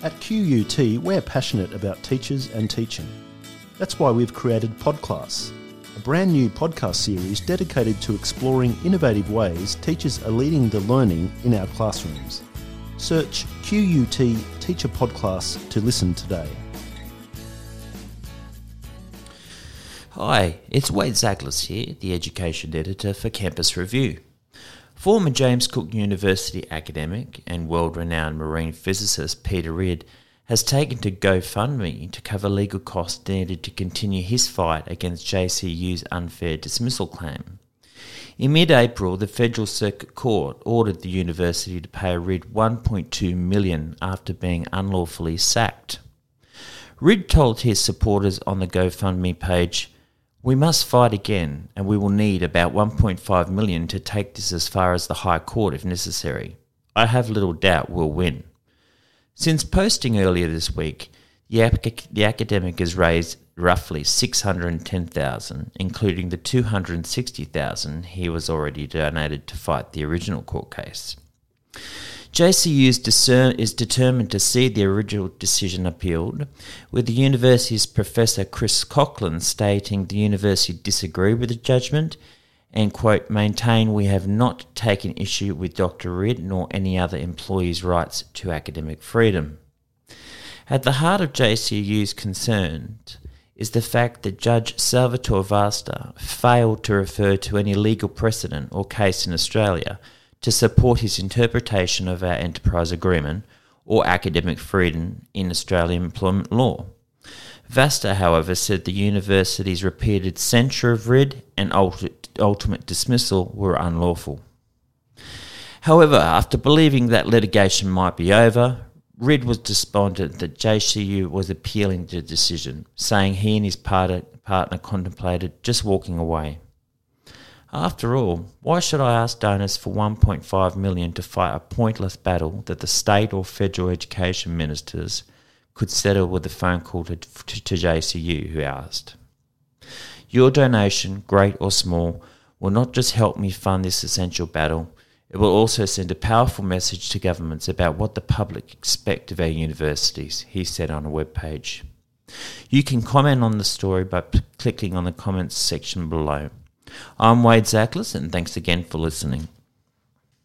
At QUT, we're passionate about teachers and teaching. That's why we've created Podclass, a brand new podcast series dedicated to exploring innovative ways teachers are leading the learning in our classrooms. Search QUT Teacher Podclass to listen today. Hi, it's Wade Zaglas here, the Education Editor for Campus Review. Former James Cook University academic and world renowned marine physicist Peter Ridd has taken to GoFundMe to cover legal costs needed to continue his fight against JCU's unfair dismissal claim. In mid April, the Federal Circuit Court ordered the university to pay Ridd 1.2 million after being unlawfully sacked. Ridd told his supporters on the GoFundMe page, we must fight again, and we will need about 1.5 million to take this as far as the High Court if necessary. I have little doubt we'll win. Since posting earlier this week, the, the academic has raised roughly 610,000, including the 260,000 he was already donated to fight the original court case. JCU is determined to see the original decision appealed, with the university's Professor Chris Cocklin stating the university disagreed with the judgment and, quote, maintain we have not taken issue with Dr. Ridd nor any other employee's rights to academic freedom. At the heart of JCU's concern is the fact that Judge Salvatore Vasta failed to refer to any legal precedent or case in Australia – to support his interpretation of our enterprise agreement or academic freedom in Australian employment law. Vasta, however, said the university's repeated censure of Ridd and ultimate dismissal were unlawful. However, after believing that litigation might be over, Ridd was despondent that JCU was appealing the decision, saying he and his partner contemplated just walking away. After all, why should I ask donors for 1.5 million to fight a pointless battle that the state or federal education ministers could settle with a phone call to, to, to JCU who asked? Your donation, great or small, will not just help me fund this essential battle, it will also send a powerful message to governments about what the public expect of our universities, he said on a web page. You can comment on the story by p- clicking on the comments section below. I'm Wade Zaglas, and thanks again for listening.